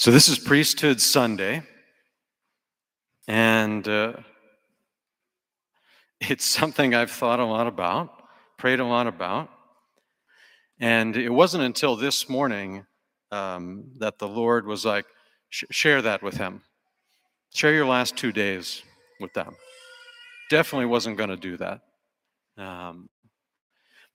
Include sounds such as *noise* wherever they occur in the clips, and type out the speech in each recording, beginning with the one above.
So, this is Priesthood Sunday, and uh, *laughs* it's something I've thought a lot about, prayed a lot about. And it wasn't until this morning um, that the Lord was like, share that with him. Share your last two days with them. Definitely wasn't going to do that. Um,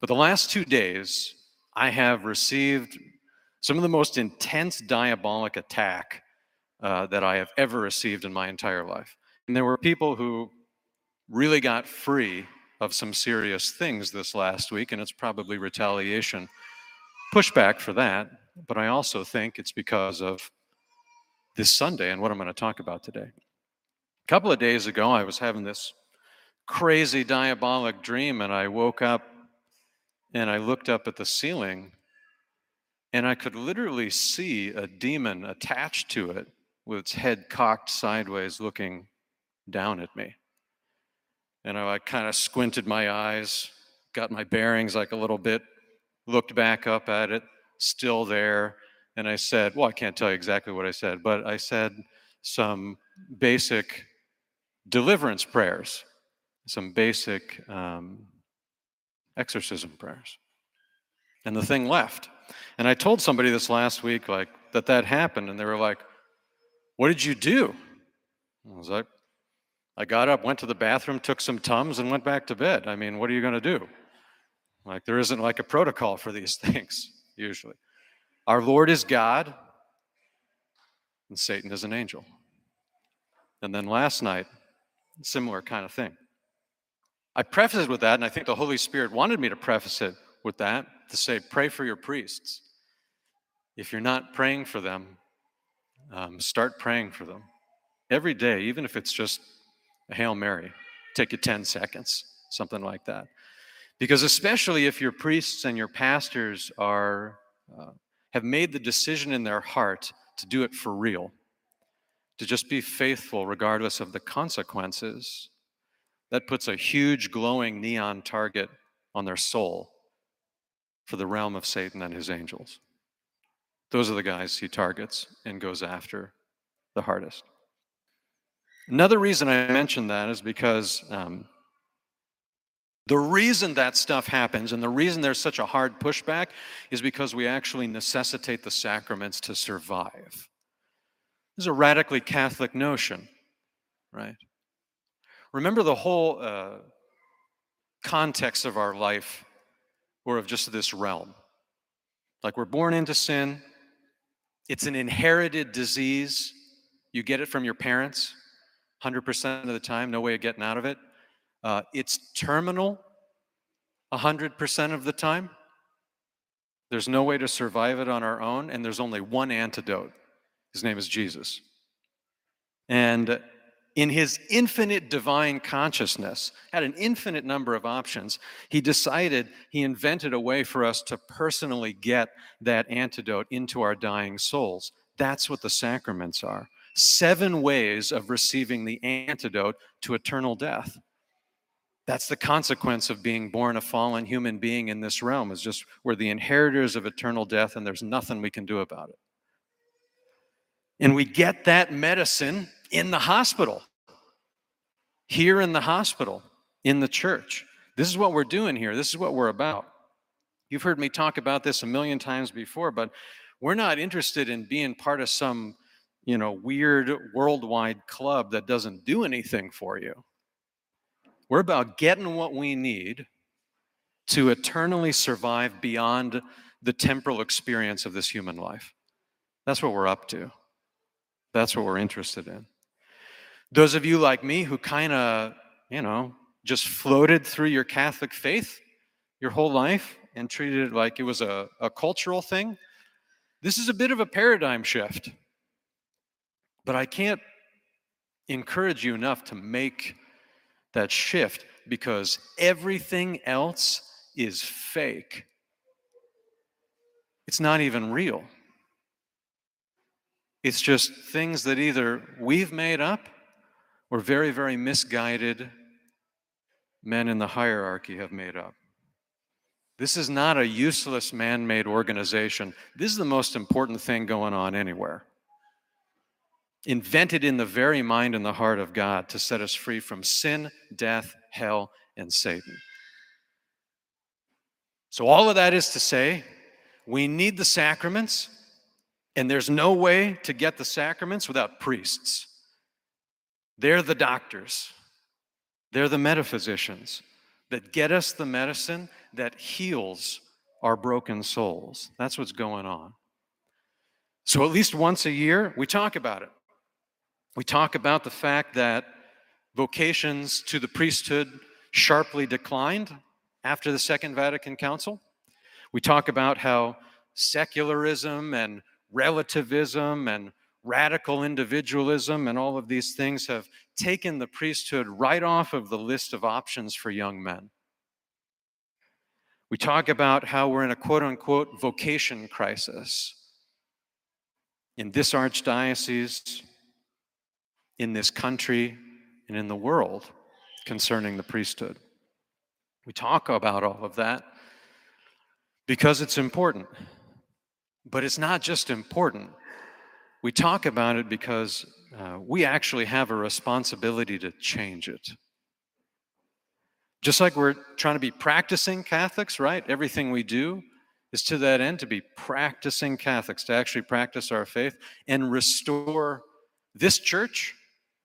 but the last two days, I have received some of the most intense diabolic attack uh, that I have ever received in my entire life. And there were people who really got free of some serious things this last week, and it's probably retaliation, pushback for that. But I also think it's because of this Sunday and what I'm going to talk about today. A couple of days ago, I was having this crazy diabolic dream, and I woke up and I looked up at the ceiling and I could literally see a demon attached to it with its head cocked sideways looking down at me. And I kind of squinted my eyes, got my bearings like a little bit, looked back up at it, still there. And I said, Well, I can't tell you exactly what I said, but I said some basic deliverance prayers, some basic um, exorcism prayers. And the thing left. And I told somebody this last week, like, that that happened, and they were like, What did you do? I was like, I got up, went to the bathroom, took some Tums, and went back to bed. I mean, what are you going to do? Like, there isn't like a protocol for these *laughs* things, usually. Our Lord is God, and Satan is an angel. And then last night, similar kind of thing. I prefaced it with that, and I think the Holy Spirit wanted me to preface it with that to say, pray for your priests. If you're not praying for them, um, start praying for them every day, even if it's just a Hail Mary. Take you 10 seconds, something like that. Because especially if your priests and your pastors are uh, have made the decision in their heart to do it for real, to just be faithful regardless of the consequences, that puts a huge glowing neon target on their soul for the realm of Satan and his angels. Those are the guys he targets and goes after the hardest. Another reason I mention that is because um, the reason that stuff happens and the reason there's such a hard pushback is because we actually necessitate the sacraments to survive. This is a radically Catholic notion, right? Remember the whole uh, context of our life or of just this realm. Like we're born into sin, it's an inherited disease. You get it from your parents 100% of the time, no way of getting out of it. Uh, it's terminal 100% of the time. There's no way to survive it on our own, and there's only one antidote. His name is Jesus. And in his infinite divine consciousness, had an infinite number of options, he decided he invented a way for us to personally get that antidote into our dying souls. That's what the sacraments are seven ways of receiving the antidote to eternal death. That's the consequence of being born a fallen human being in this realm, is just we're the inheritors of eternal death and there's nothing we can do about it. And we get that medicine in the hospital, here in the hospital, in the church. This is what we're doing here. This is what we're about. You've heard me talk about this a million times before, but we're not interested in being part of some, you know, weird worldwide club that doesn't do anything for you. We're about getting what we need to eternally survive beyond the temporal experience of this human life. That's what we're up to. That's what we're interested in. Those of you like me who kind of, you know, just floated through your Catholic faith your whole life and treated it like it was a, a cultural thing, this is a bit of a paradigm shift. But I can't encourage you enough to make that shift because everything else is fake. It's not even real. It's just things that either we've made up or very, very misguided men in the hierarchy have made up. This is not a useless man made organization. This is the most important thing going on anywhere. invented in the very mind and the heart of God to set us free from sin, death, hell, and Satan. So, all of that is to say, we need the sacraments, and there's no way to get the sacraments without priests. They're the doctors, they're the metaphysicians that get us the medicine that heals our broken souls. That's what's going on. So, at least once a year, we talk about it. We talk about the fact that vocations to the priesthood sharply declined after the Second Vatican Council. We talk about how secularism and relativism and radical individualism and all of these things have taken the priesthood right off of the list of options for young men. We talk about how we're in a quote unquote vocation crisis in this archdiocese, in this country, and in the world concerning the priesthood. We talk about all of that because it's important. But it's not just important. We talk about it because uh, we actually have a responsibility to change it. Just like we're trying to be practicing Catholics, right? Everything we do is to that end to be practicing Catholics, to actually practice our faith and restore this church,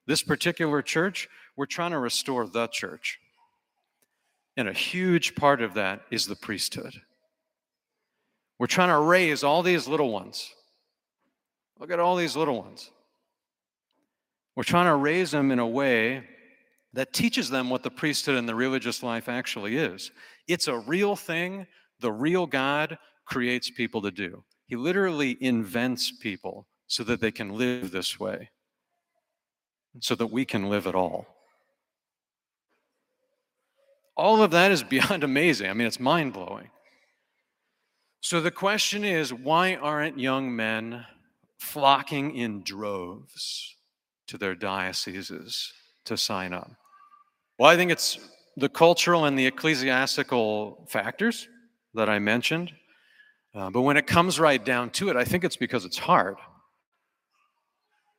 this particular church. We're trying to restore the church. And a huge part of that is the priesthood. We're trying to raise all these little ones. Look at all these little ones. We're trying to raise them in a way that teaches them what the priesthood and the religious life actually is. It's a real thing the real God creates people to do. He literally invents people so that they can live this way, so that we can live at all. All of that is beyond *laughs* amazing. I mean, it's mind blowing. So the question is why aren't young men flocking in droves to their dioceses to sign up? Well, I think it's the cultural and the ecclesiastical factors that I mentioned. Uh, but when it comes right down to it, I think it's because it's hard.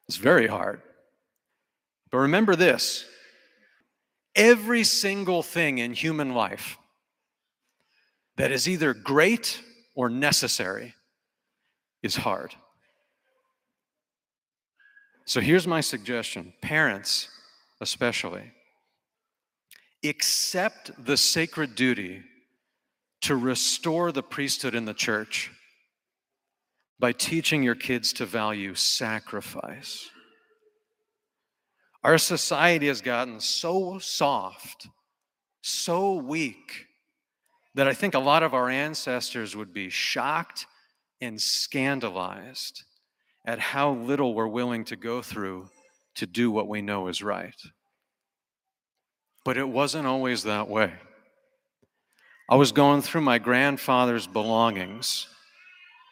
It's very hard. But remember this every single thing in human life that is either great or necessary is hard. So here's my suggestion parents, especially, accept the sacred duty to restore the priesthood in the church by teaching your kids to value sacrifice. Our society has gotten so soft, so weak, that I think a lot of our ancestors would be shocked and scandalized at how little we're willing to go through to do what we know is right. But it wasn't always that way. I was going through my grandfather's belongings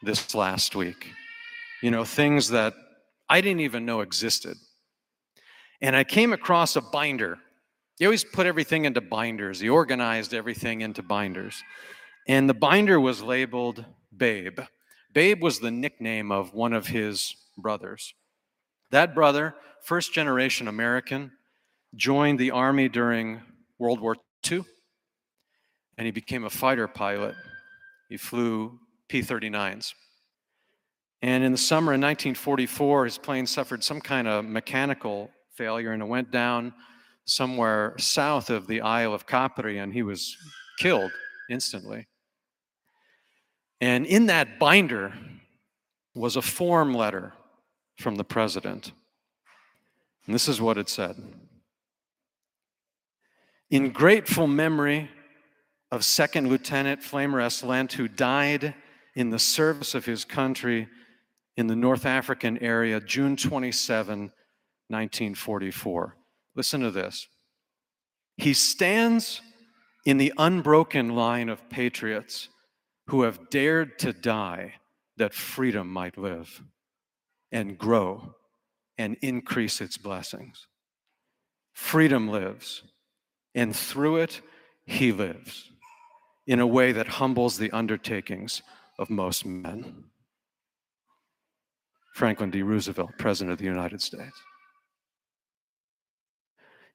this last week. You know, things that I didn't even know existed. And I came across a binder. He always put everything into binders, he organized everything into binders. And the binder was labeled Babe. Babe was the nickname of one of his brothers. That brother, first generation American, joined the army during World War II and he became a fighter pilot. He flew P 39s. And in the summer of 1944, his plane suffered some kind of mechanical failure and it went down somewhere south of the Isle of Capri and he was killed instantly. And in that binder was a form letter from the president. And this is what it said In grateful memory of Second Lieutenant Flamer S. Lent, who died in the service of his country in the North African area, June 27, 1944. Listen to this. He stands in the unbroken line of patriots who have dared to die that freedom might live and grow and increase its blessings. Freedom lives, and through it, he lives in a way that humbles the undertakings of most men. Franklin D. Roosevelt, President of the United States.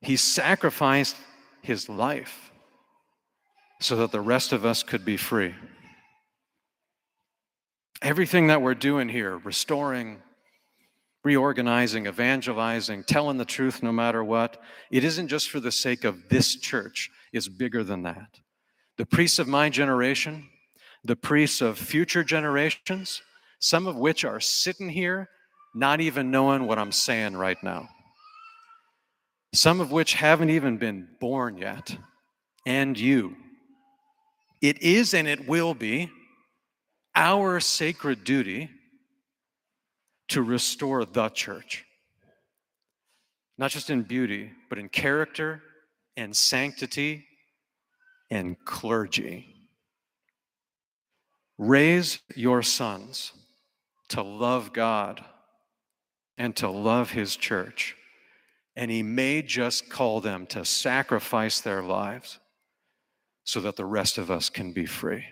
He sacrificed his life so that the rest of us could be free. Everything that we're doing here, restoring, reorganizing, evangelizing, telling the truth no matter what, it isn't just for the sake of this church, it's bigger than that. The priests of my generation, the priests of future generations, some of which are sitting here not even knowing what I'm saying right now, some of which haven't even been born yet, and you. It is and it will be our sacred duty to restore the church, not just in beauty, but in character and sanctity and clergy. Raise your sons to love God and to love His church. And He may just call them to sacrifice their lives so that the rest of us can be free.